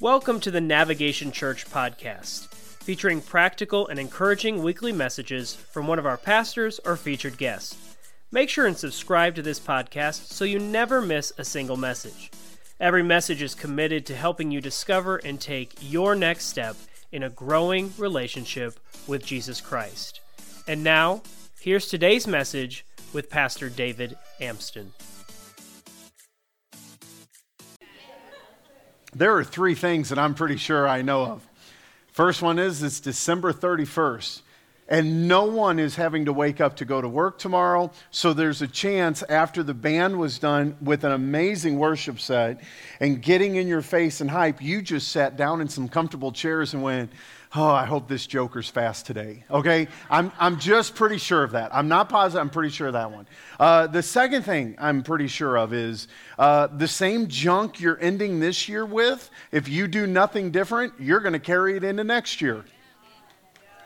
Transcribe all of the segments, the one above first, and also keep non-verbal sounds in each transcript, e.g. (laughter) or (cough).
Welcome to the Navigation Church podcast, featuring practical and encouraging weekly messages from one of our pastors or featured guests. Make sure and subscribe to this podcast so you never miss a single message. Every message is committed to helping you discover and take your next step in a growing relationship with Jesus Christ. And now, here's today's message with Pastor David Amston. There are three things that I'm pretty sure I know of. First one is it's December 31st, and no one is having to wake up to go to work tomorrow. So there's a chance after the band was done with an amazing worship set and getting in your face and hype, you just sat down in some comfortable chairs and went, oh, I hope this Joker's fast today. Okay? I'm, I'm just pretty sure of that. I'm not positive, I'm pretty sure of that one. Uh, the second thing I'm pretty sure of is uh, the same junk you're ending this year with, if you do nothing different, you're going to carry it into next year.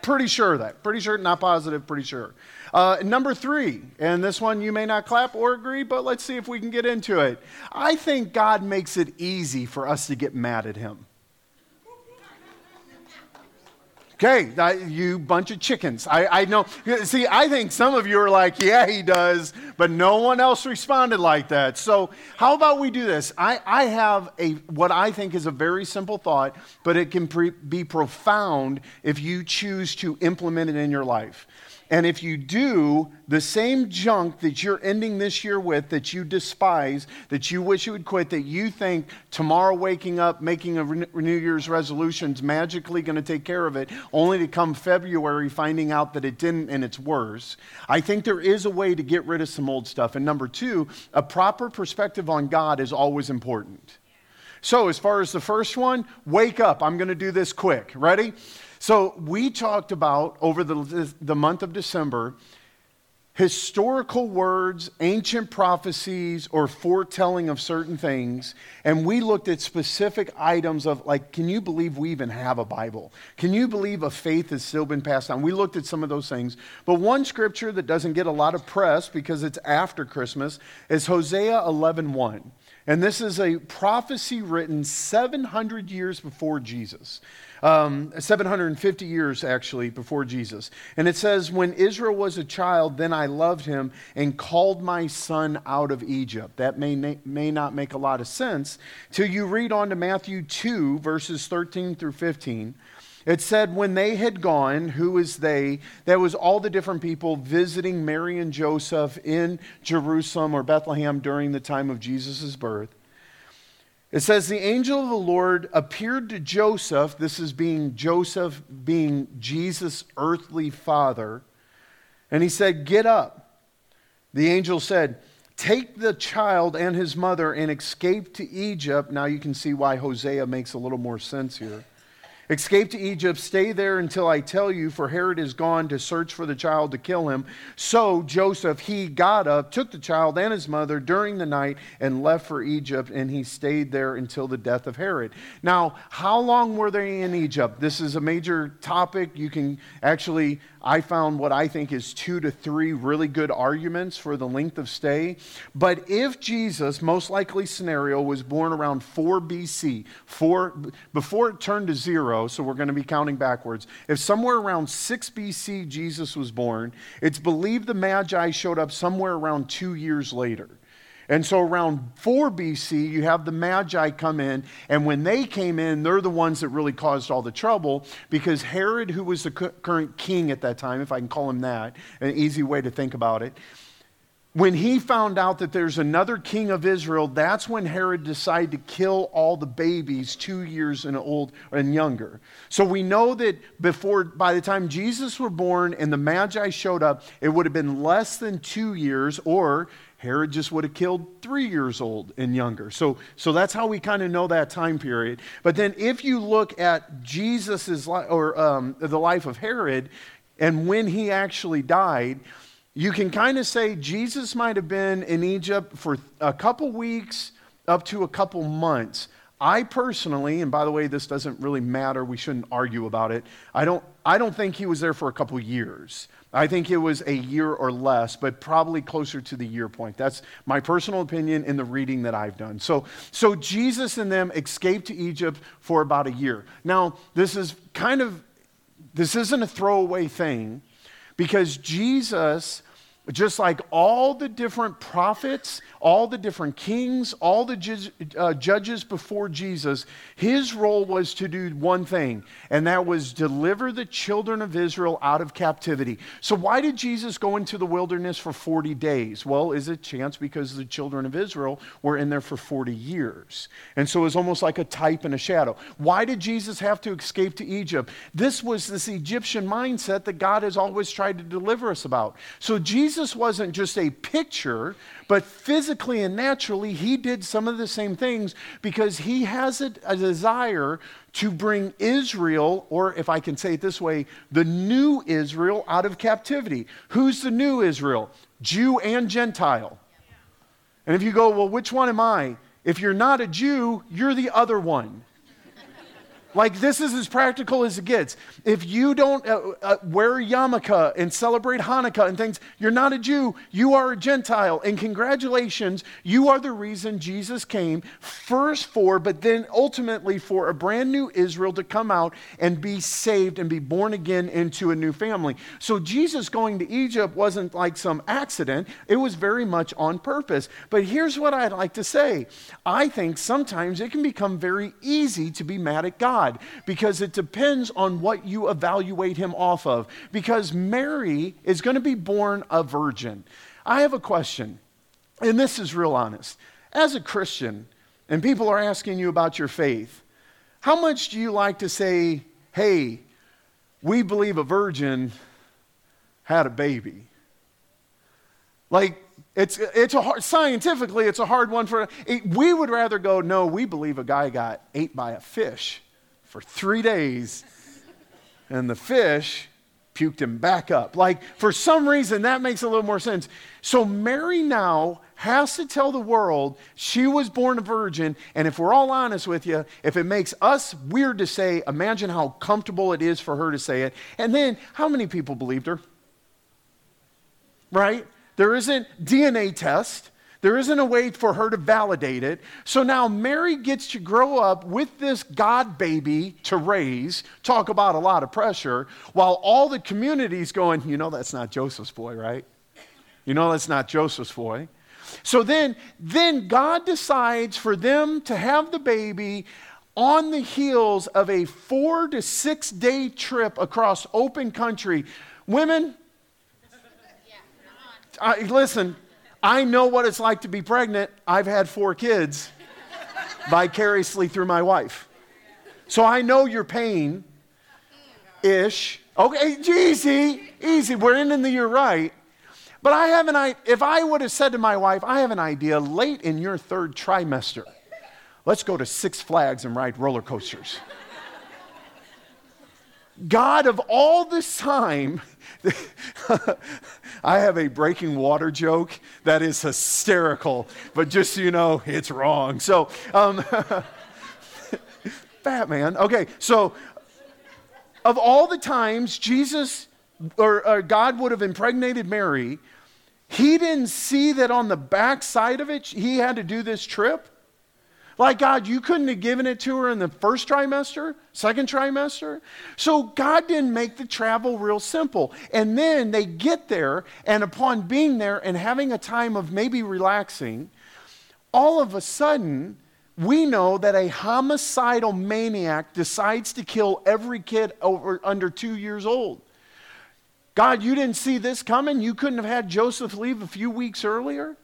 Pretty sure of that. Pretty sure, not positive, pretty sure. Uh, number three, and this one you may not clap or agree, but let's see if we can get into it. I think God makes it easy for us to get mad at Him. Okay, you bunch of chickens. I, I know. See, I think some of you are like, yeah, he does, but no one else responded like that. So, how about we do this? I, I have a what I think is a very simple thought, but it can pre- be profound if you choose to implement it in your life. And if you do, the same junk that you're ending this year with, that you despise, that you wish you would quit, that you think tomorrow waking up, making a New Year's resolution is magically going to take care of it, only to come February finding out that it didn't and it's worse. I think there is a way to get rid of some old stuff. And number two, a proper perspective on God is always important. So, as far as the first one, wake up. I'm going to do this quick. Ready? So, we talked about over the, the month of December historical words, ancient prophecies, or foretelling of certain things. And we looked at specific items of, like, can you believe we even have a Bible? Can you believe a faith has still been passed on? We looked at some of those things. But one scripture that doesn't get a lot of press because it's after Christmas is Hosea 11 1. And this is a prophecy written 700 years before Jesus um, 750 years actually before Jesus. And it says, When Israel was a child, then I loved him and called my son out of Egypt. That may, may not make a lot of sense till you read on to Matthew 2, verses 13 through 15. It said, when they had gone, who is they? That was all the different people visiting Mary and Joseph in Jerusalem or Bethlehem during the time of Jesus' birth. It says, The angel of the Lord appeared to Joseph. This is being Joseph, being Jesus' earthly father. And he said, Get up. The angel said, Take the child and his mother and escape to Egypt. Now you can see why Hosea makes a little more sense here. Escape to Egypt, stay there until I tell you, for Herod is gone to search for the child to kill him. So Joseph, he got up, took the child and his mother during the night, and left for Egypt, and he stayed there until the death of Herod. Now, how long were they in Egypt? This is a major topic. You can actually I found what I think is two to three really good arguments for the length of stay. But if Jesus, most likely scenario, was born around 4 BC, 4, before it turned to zero, so we're going to be counting backwards, if somewhere around 6 BC Jesus was born, it's believed the Magi showed up somewhere around two years later. And so around 4 BC, you have the Magi come in, and when they came in, they're the ones that really caused all the trouble because Herod, who was the current king at that time, if I can call him that, an easy way to think about it, when he found out that there's another king of Israel, that's when Herod decided to kill all the babies two years and old and younger. So we know that before, by the time Jesus was born and the Magi showed up, it would have been less than two years, or Herod just would have killed three years old and younger. So, so that's how we kind of know that time period. But then if you look at Jesus's life, or um, the life of Herod, and when he actually died, you can kind of say Jesus might have been in Egypt for a couple weeks up to a couple months. I personally, and by the way, this doesn't really matter, we shouldn't argue about it. I don't I don't think he was there for a couple years. I think it was a year or less, but probably closer to the year point. That's my personal opinion in the reading that I've done. So, so Jesus and them escaped to Egypt for about a year. Now, this is kind of, this isn't a throwaway thing because Jesus just like all the different prophets, all the different kings, all the ju- uh, judges before Jesus, his role was to do one thing, and that was deliver the children of Israel out of captivity. So, why did Jesus go into the wilderness for 40 days? Well, is it chance because the children of Israel were in there for 40 years? And so it was almost like a type and a shadow. Why did Jesus have to escape to Egypt? This was this Egyptian mindset that God has always tried to deliver us about. So, Jesus Jesus wasn't just a picture, but physically and naturally, he did some of the same things because he has a, a, desire to bring Israel, or if I can say it this way, the new Israel out of captivity. Who's the new Israel? Jew and Gentile. And if you go, well, which one am I? If you're not a Jew, you're the other one. Like, this is as practical as it gets. If you don't uh, uh, wear yarmulke and celebrate Hanukkah and things, you're not a Jew, you are a Gentile. And congratulations, you are the reason Jesus came, first for, but then ultimately for a brand new Israel to come out and be saved and be born again into a new family. So, Jesus going to Egypt wasn't like some accident, it was very much on purpose. But here's what I'd like to say I think sometimes it can become very easy to be mad at God. God because it depends on what you evaluate him off of. Because Mary is going to be born a virgin. I have a question, and this is real honest. As a Christian, and people are asking you about your faith, how much do you like to say, hey, we believe a virgin had a baby? Like, it's, it's a hard, scientifically, it's a hard one for, it, we would rather go, no, we believe a guy got ate by a fish for three days, and the fish puked him back up. Like, for some reason, that makes a little more sense. So, Mary now has to tell the world she was born a virgin. And if we're all honest with you, if it makes us weird to say, imagine how comfortable it is for her to say it. And then, how many people believed her? Right? There isn't DNA test. There isn't a way for her to validate it. So now Mary gets to grow up with this God baby to raise. Talk about a lot of pressure. While all the community's going, you know, that's not Joseph's boy, right? You know, that's not Joseph's boy. So then, then God decides for them to have the baby on the heels of a four to six day trip across open country. Women, I, listen, I know what it's like to be pregnant. I've had four kids vicariously through my wife. So I know your pain ish. Okay, easy, easy. We're in, in the you're right. But I have an idea. If I would have said to my wife, I have an idea late in your third trimester, let's go to Six Flags and ride roller coasters. God of all this time, (laughs) I have a breaking water joke that is hysterical, but just so you know, it's wrong. So, um, (laughs) Batman. Okay, so of all the times Jesus or, or God would have impregnated Mary, he didn't see that on the backside of it, he had to do this trip. Like, God, you couldn't have given it to her in the first trimester, second trimester. So, God didn't make the travel real simple. And then they get there, and upon being there and having a time of maybe relaxing, all of a sudden, we know that a homicidal maniac decides to kill every kid over under two years old. God, you didn't see this coming? You couldn't have had Joseph leave a few weeks earlier?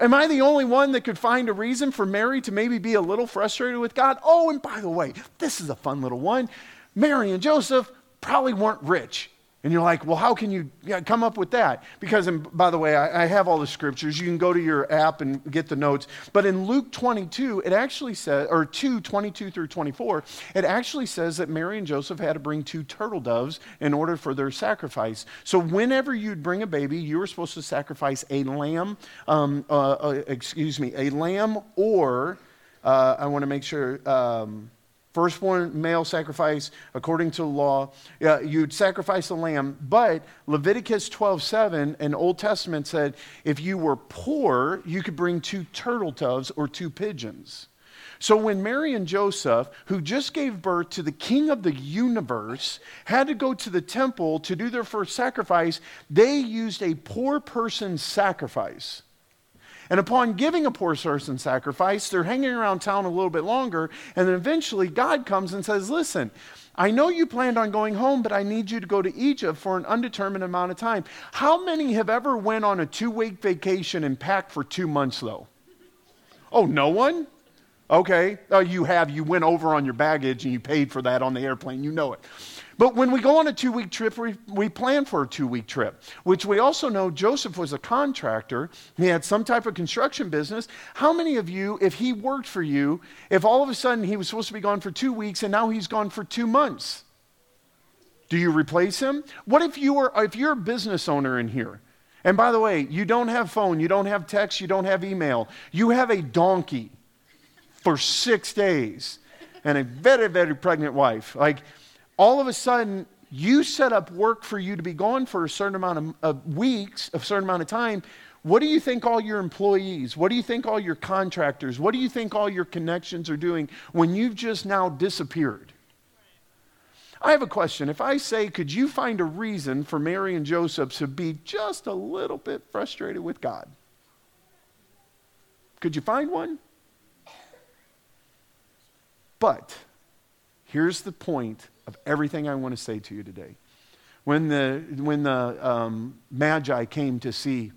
Am I the only one that could find a reason for Mary to maybe be a little frustrated with God? Oh, and by the way, this is a fun little one. Mary and Joseph probably weren't rich. And you're like, well, how can you come up with that? Because, and by the way, I, I, have all the scriptures. You can go to your app and get the notes. But in Luke 22, it actually says, or 2, 22 through 24, it actually says that Mary and Joseph had to bring two turtle doves in order for their sacrifice. So whenever you'd bring a baby, you were supposed to sacrifice a lamb, um, uh, uh, excuse me, a lamb or, uh, I want to make sure, um, firstborn male sacrifice according to the law. You'd sacrifice a lamb, but Leviticus 12:7 and Old Testament said if you were poor, you could bring two turtle doves or two pigeons. So when Mary and Joseph, who just gave birth to the king of the universe, had to go to the temple to do their first sacrifice, they used a poor person's sacrifice. And upon giving a poor person sacrifice, they're hanging around town a little bit longer. And then eventually God comes and says, Listen, I know you planned on going home, but I need you to go to Egypt for an undetermined amount of time. How many have ever went on a two-week vacation and packed for two months, though? Oh, no one? Okay. Uh, you have. You went over on your baggage and you paid for that on the airplane. You know it. But when we go on a two week trip, we, we plan for a two week trip, which we also know Joseph was a contractor. He had some type of construction business. How many of you, if he worked for you, if all of a sudden he was supposed to be gone for two weeks and now he's gone for two months? Do you replace him? What if you are if you're a business owner in here? And by the way, you don't have phone, you don't have text, you don't have email. You have a donkey for 6 days and a very very pregnant wife. Like all of a sudden, you set up work for you to be gone for a certain amount of, of weeks, a certain amount of time. What do you think all your employees, what do you think all your contractors, what do you think all your connections are doing when you've just now disappeared? I have a question. If I say, could you find a reason for Mary and Joseph to be just a little bit frustrated with God? Could you find one? But here's the point of everything I want to say to you today. When the, when the um, Magi came to see,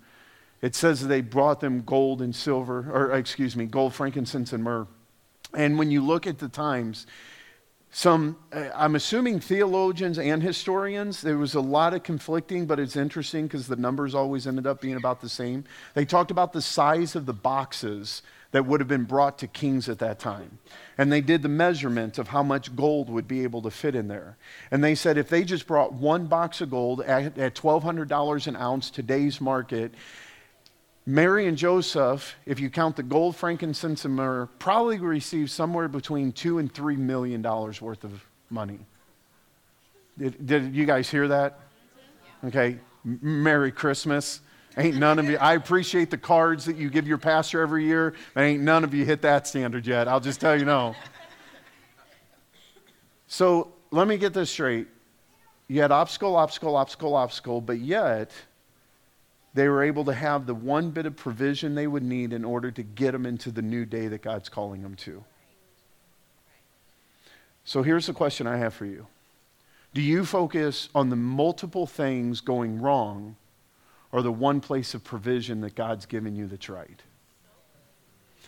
it says they brought them gold and silver, or excuse me, gold, frankincense, and myrrh. And when you look at the times, some, uh, I'm assuming theologians and historians, there was a lot of conflicting, but it's interesting because the numbers always ended up being about the same. They talked about the size of the boxes that would have been brought to kings at that time. And they did the measurement of how much gold would be able to fit in there. And they said if they just brought one box of gold at, at $1,200 an ounce, today's market, Mary and Joseph, if you count the gold, frankincense, and myrrh, probably received somewhere between two and three million dollars worth of money. Did, did you guys hear that? Okay. Merry Christmas. Ain't none of you, I appreciate the cards that you give your pastor every year, but ain't none of you hit that standard yet. I'll just tell you no. So let me get this straight. You had obstacle, obstacle, obstacle, obstacle, but yet they were able to have the one bit of provision they would need in order to get them into the new day that God's calling them to. So here's the question I have for you Do you focus on the multiple things going wrong? Or the one place of provision that God's given you that's right.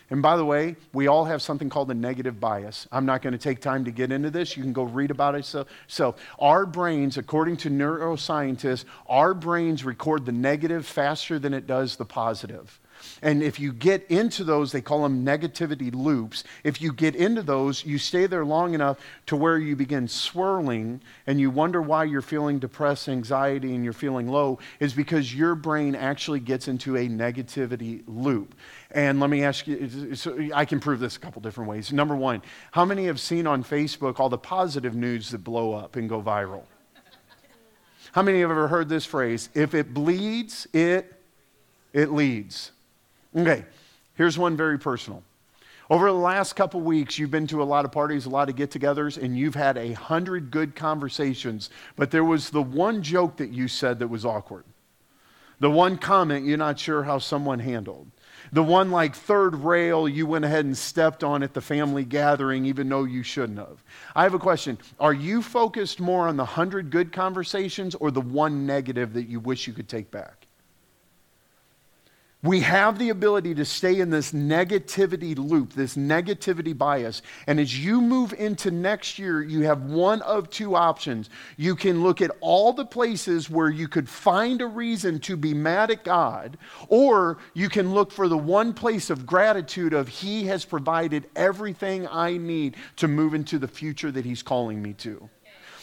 And by the way, we all have something called a negative bias. I'm not going to take time to get into this. You can go read about it. So, so, our brains, according to neuroscientists, our brains record the negative faster than it does the positive. And if you get into those, they call them negativity loops. If you get into those, you stay there long enough to where you begin swirling and you wonder why you're feeling depressed, anxiety, and you're feeling low, is because your brain actually gets into a negativity loop. And let me ask you, so I can prove this a couple different ways. Number one, how many have seen on Facebook all the positive news that blow up and go viral? How many have ever heard this phrase? If it bleeds, it it leads. Okay, here's one very personal. Over the last couple weeks, you've been to a lot of parties, a lot of get togethers, and you've had a hundred good conversations, but there was the one joke that you said that was awkward. The one comment you're not sure how someone handled. The one like third rail you went ahead and stepped on at the family gathering, even though you shouldn't have. I have a question. Are you focused more on the hundred good conversations or the one negative that you wish you could take back? We have the ability to stay in this negativity loop, this negativity bias. And as you move into next year, you have one of two options. You can look at all the places where you could find a reason to be mad at God, or you can look for the one place of gratitude of He has provided everything I need to move into the future that He's calling me to.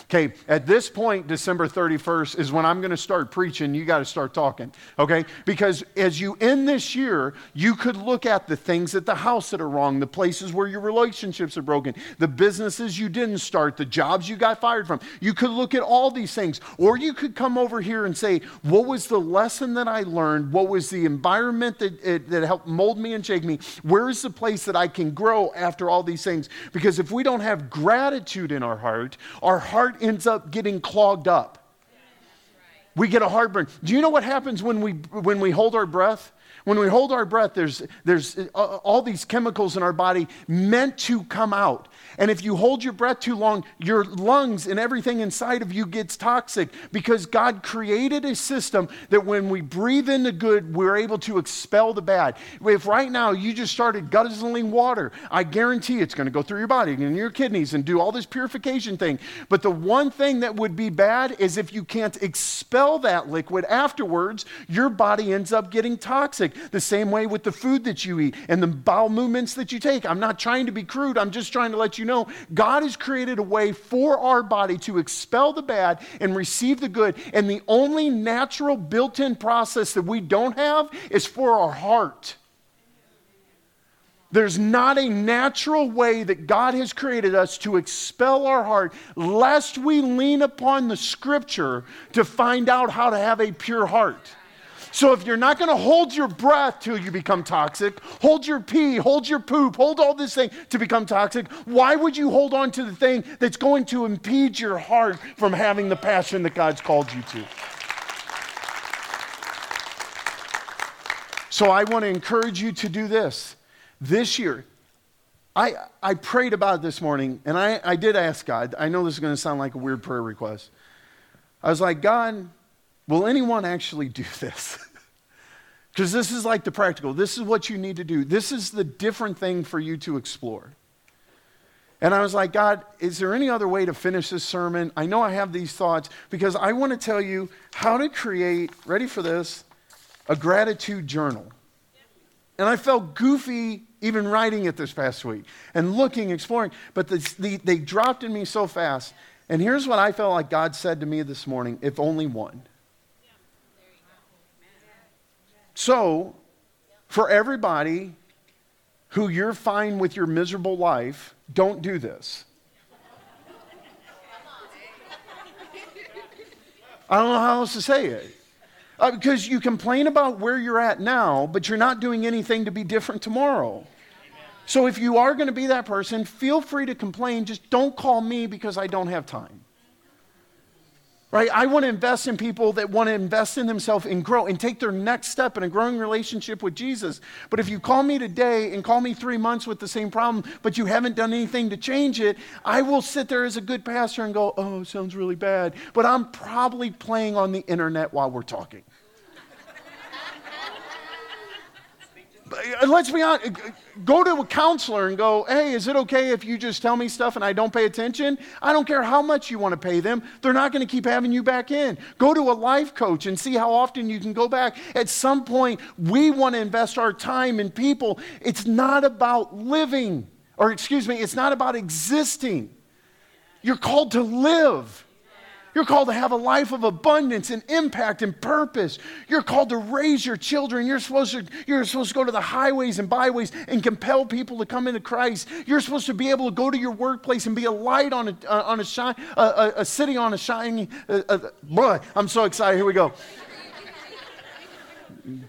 Okay, at this point, December 31st is when I'm going to start preaching. You got to start talking, okay? Because as you end this year, you could look at the things at the house that are wrong, the places where your relationships are broken, the businesses you didn't start, the jobs you got fired from. You could look at all these things. Or you could come over here and say, What was the lesson that I learned? What was the environment that, it, that helped mold me and shake me? Where is the place that I can grow after all these things? Because if we don't have gratitude in our heart, our heart ends up getting clogged up. We get a heartburn. Do you know what happens when we, when we hold our breath? When we hold our breath, there's, there's uh, all these chemicals in our body meant to come out. And if you hold your breath too long, your lungs and everything inside of you gets toxic because God created a system that when we breathe in the good, we're able to expel the bad. If right now you just started guzzling water, I guarantee it's going to go through your body and your kidneys and do all this purification thing. But the one thing that would be bad is if you can't expel that liquid afterwards, your body ends up getting toxic. The same way with the food that you eat and the bowel movements that you take. I'm not trying to be crude, I'm just trying to let you know God has created a way for our body to expel the bad and receive the good. And the only natural built in process that we don't have is for our heart. There's not a natural way that God has created us to expel our heart, lest we lean upon the scripture to find out how to have a pure heart. So if you're not going to hold your breath till you become toxic, hold your pee, hold your poop, hold all this thing to become toxic, why would you hold on to the thing that's going to impede your heart from having the passion that God's called you to? So I want to encourage you to do this. This year, I, I prayed about it this morning, and I, I did ask God. I know this is going to sound like a weird prayer request. I was like, God, Will anyone actually do this? (laughs) Because this is like the practical. This is what you need to do. This is the different thing for you to explore. And I was like, God, is there any other way to finish this sermon? I know I have these thoughts because I want to tell you how to create, ready for this, a gratitude journal. And I felt goofy even writing it this past week and looking, exploring, but the, the, they dropped in me so fast. And here's what I felt like God said to me this morning if only one. So, for everybody who you're fine with your miserable life, don't do this. I don't know how else to say it. Uh, because you complain about where you're at now, but you're not doing anything to be different tomorrow. So if you are going to be that person, feel free to complain. Just don't call me because I don't have time right? I want to invest in people that want to invest in themselves and grow and take their next step in a growing relationship with Jesus. But if you call me today and call me three months with the same problem, but you haven't done anything to change it, I will sit there as a good pastor and go, oh, sounds really bad. But I'm probably playing on the internet while we're talking. Let's be honest, uh, go to a counselor and go, hey, is it okay if you just tell me stuff and I don't pay attention? I don't care how much you want to pay them, they're not going to keep having you back in. Go to a life coach and see how often you can go back. At some point, we want to invest our time in people. It's not about living, or excuse me, it's not about existing. You're called to live. You're called to have a life of abundance and impact and purpose. You're called to raise your children. You're supposed to, you're supposed to go to the highways and byways and compel people to come into Christ. You're supposed to be able to go to your workplace and be a light on a, uh, on a, shine, uh, a, a city on a shining. Uh, uh, boy, I'm so excited. Here we go.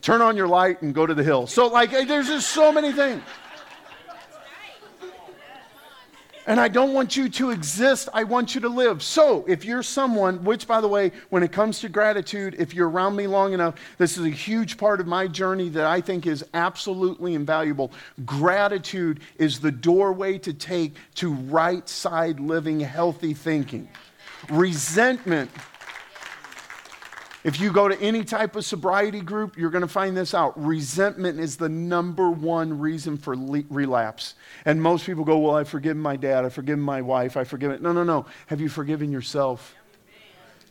Turn on your light and go to the hill. So, like, there's just so many things. And I don't want you to exist, I want you to live. So, if you're someone, which by the way, when it comes to gratitude, if you're around me long enough, this is a huge part of my journey that I think is absolutely invaluable. Gratitude is the doorway to take to right side living, healthy thinking. Resentment if you go to any type of sobriety group, you're going to find this out. Resentment is the number one reason for le- relapse. And most people go, Well, I've forgiven my dad, I've forgiven my wife, I've forgiven. No, no, no. Have you forgiven yourself?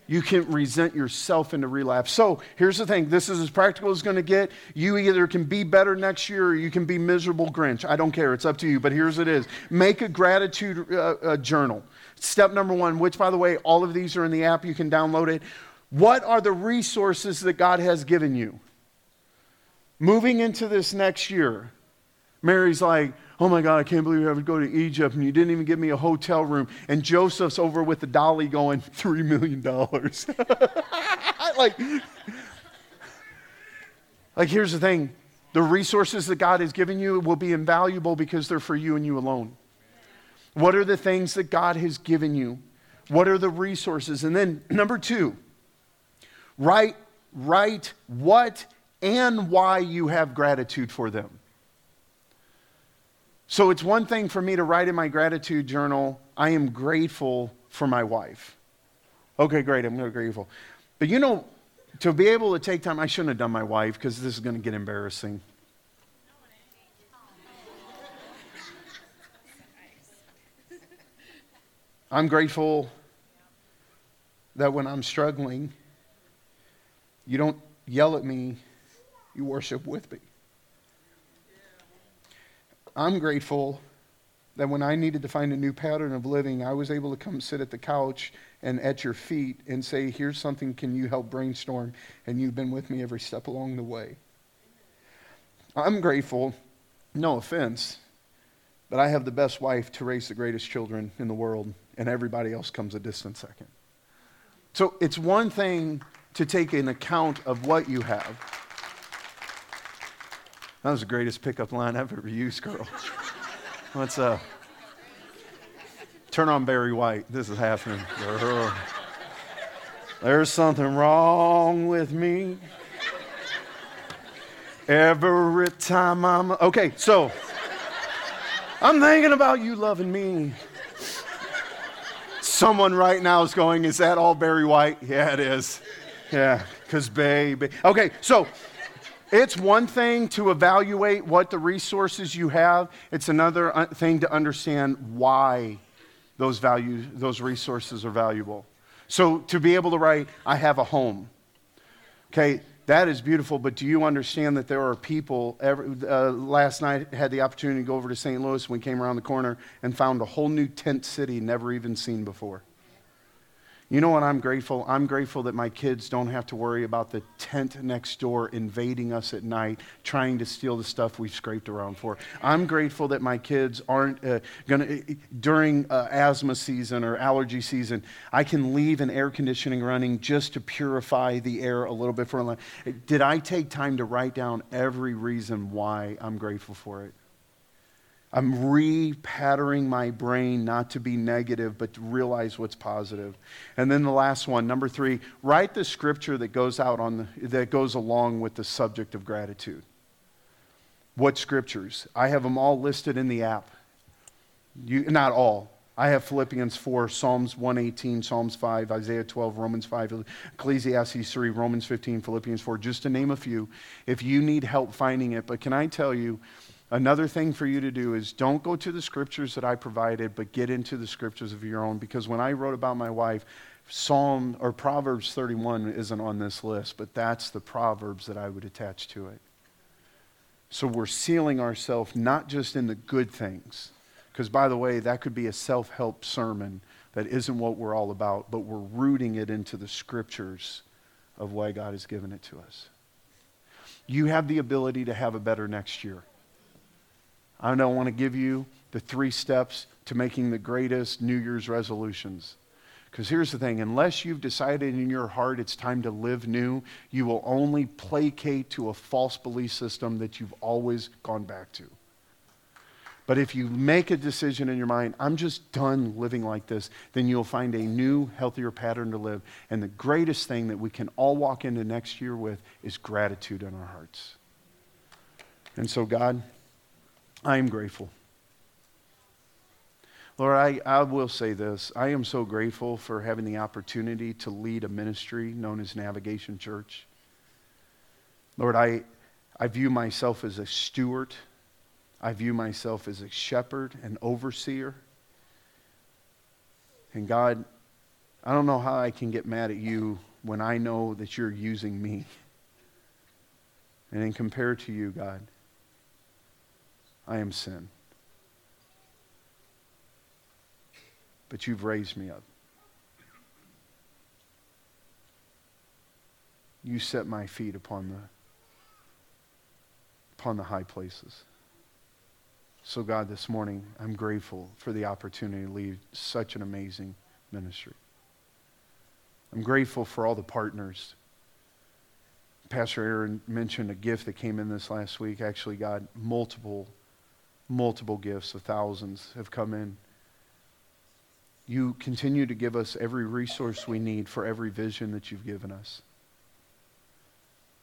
You can resent yourself into relapse. So here's the thing this is as practical as going to get. You either can be better next year or you can be miserable Grinch. I don't care. It's up to you. But here's it is make a gratitude uh, uh, journal. Step number one, which by the way, all of these are in the app. You can download it. What are the resources that God has given you? Moving into this next year, Mary's like, Oh my God, I can't believe have to go to Egypt and you didn't even give me a hotel room. And Joseph's over with the dolly going, (laughs) $3 million. (laughs) like, like, here's the thing the resources that God has given you will be invaluable because they're for you and you alone. What are the things that God has given you? What are the resources? And then, number two, write, write what and why you have gratitude for them. So it's one thing for me to write in my gratitude journal, I am grateful for my wife. Okay, great, I'm grateful. But you know, to be able to take time, I shouldn't have done my wife because this is going to get embarrassing. I'm grateful that when I'm struggling, you don't yell at me, you worship with me. I'm grateful that when I needed to find a new pattern of living, I was able to come sit at the couch and at your feet and say, Here's something, can you help brainstorm? And you've been with me every step along the way. I'm grateful, no offense, but I have the best wife to raise the greatest children in the world, and everybody else comes a distant second. So it's one thing to take an account of what you have. That was the greatest pickup line I've ever used, girl. What's up? Turn on Barry White. This is happening. Girl. There's something wrong with me. Every time I'm. Okay, so I'm thinking about you loving me. Someone right now is going, Is that all Barry White? Yeah, it is. Yeah, because baby. Okay, so it's one thing to evaluate what the resources you have, it's another uh, thing to understand why those values, those resources are valuable. So to be able to write, I have a home. Okay, that is beautiful, but do you understand that there are people? Every, uh, last night, had the opportunity to go over to St. Louis. We came around the corner and found a whole new tent city never even seen before. You know what I'm grateful? I'm grateful that my kids don't have to worry about the tent next door invading us at night, trying to steal the stuff we've scraped around for. I'm grateful that my kids aren't uh, going to, during uh, asthma season or allergy season, I can leave an air conditioning running just to purify the air a little bit for a Did I take time to write down every reason why I'm grateful for it? I'm repattering my brain not to be negative, but to realize what's positive. And then the last one, number three, write the scripture that goes out on the, that goes along with the subject of gratitude. What scriptures? I have them all listed in the app. You, not all. I have Philippians 4, Psalms 118, Psalms 5, Isaiah 12, Romans 5, Ecclesiastes 3, Romans 15, Philippians 4, just to name a few. If you need help finding it, but can I tell you, Another thing for you to do is don't go to the scriptures that I provided, but get into the scriptures of your own. Because when I wrote about my wife, Psalm or Proverbs 31 isn't on this list, but that's the Proverbs that I would attach to it. So we're sealing ourselves not just in the good things, because by the way, that could be a self help sermon that isn't what we're all about, but we're rooting it into the scriptures of why God has given it to us. You have the ability to have a better next year. I don't want to give you the three steps to making the greatest New Year's resolutions. Because here's the thing unless you've decided in your heart it's time to live new, you will only placate to a false belief system that you've always gone back to. But if you make a decision in your mind, I'm just done living like this, then you'll find a new, healthier pattern to live. And the greatest thing that we can all walk into next year with is gratitude in our hearts. And so, God, I am grateful. Lord, I, I will say this. I am so grateful for having the opportunity to lead a ministry known as Navigation Church. Lord, I, I view myself as a steward. I view myself as a shepherd, an overseer. And God, I don't know how I can get mad at you when I know that you're using me. And in compared to you, God, I am sin. But you've raised me up. You set my feet upon the upon the high places. So God, this morning, I'm grateful for the opportunity to lead such an amazing ministry. I'm grateful for all the partners. Pastor Aaron mentioned a gift that came in this last week. Actually, God, multiple, multiple gifts of thousands have come in. You continue to give us every resource we need for every vision that you've given us.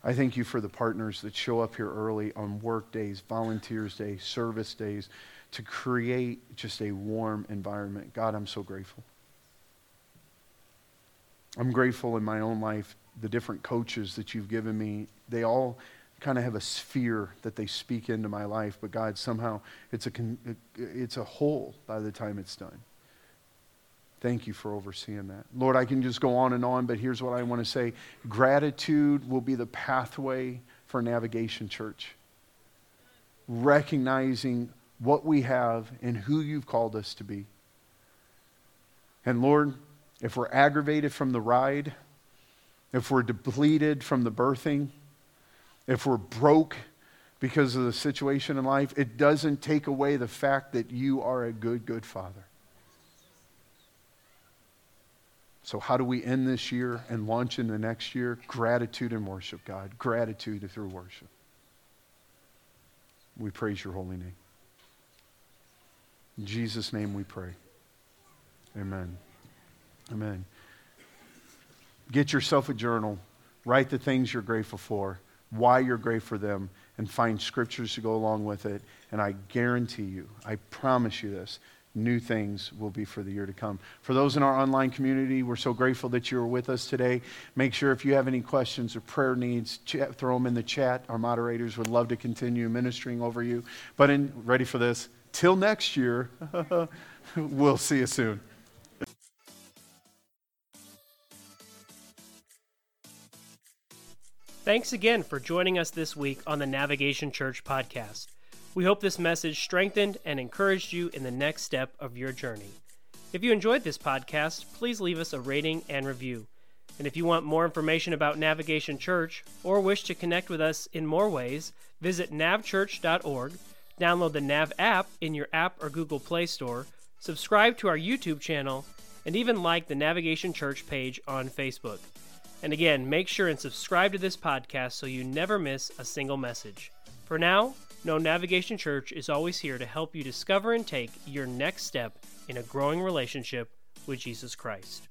I thank you for the partners that show up here early on work days, volunteers days, service days to create just a warm environment. God, I'm so grateful. I'm grateful in my own life, the different coaches that you've given me, they all kind of have a sphere that they speak into my life, but God, somehow it's a, it's a whole by the time it's done. Thank you for overseeing that. Lord, I can just go on and on, but here's what I want to say gratitude will be the pathway for Navigation Church. Recognizing what we have and who you've called us to be. And Lord, if we're aggravated from the ride, if we're depleted from the birthing, if we're broke because of the situation in life, it doesn't take away the fact that you are a good, good father. So, how do we end this year and launch in the next year? Gratitude and worship, God. Gratitude through worship. We praise your holy name. In Jesus' name we pray. Amen. Amen. Get yourself a journal. Write the things you're grateful for, why you're great for them, and find scriptures to go along with it. And I guarantee you, I promise you this, new things will be for the year to come. For those in our online community, we're so grateful that you're with us today. Make sure if you have any questions or prayer needs, chat, throw them in the chat. Our moderators would love to continue ministering over you. But in, ready for this? Till next year, (laughs) we'll see you soon. Thanks again for joining us this week on the Navigation Church podcast. We hope this message strengthened and encouraged you in the next step of your journey. If you enjoyed this podcast, please leave us a rating and review. And if you want more information about Navigation Church or wish to connect with us in more ways, visit navchurch.org, download the Nav app in your app or Google Play Store, subscribe to our YouTube channel, and even like the Navigation Church page on Facebook. And again, make sure and subscribe to this podcast so you never miss a single message. For now, know Navigation Church is always here to help you discover and take your next step in a growing relationship with Jesus Christ.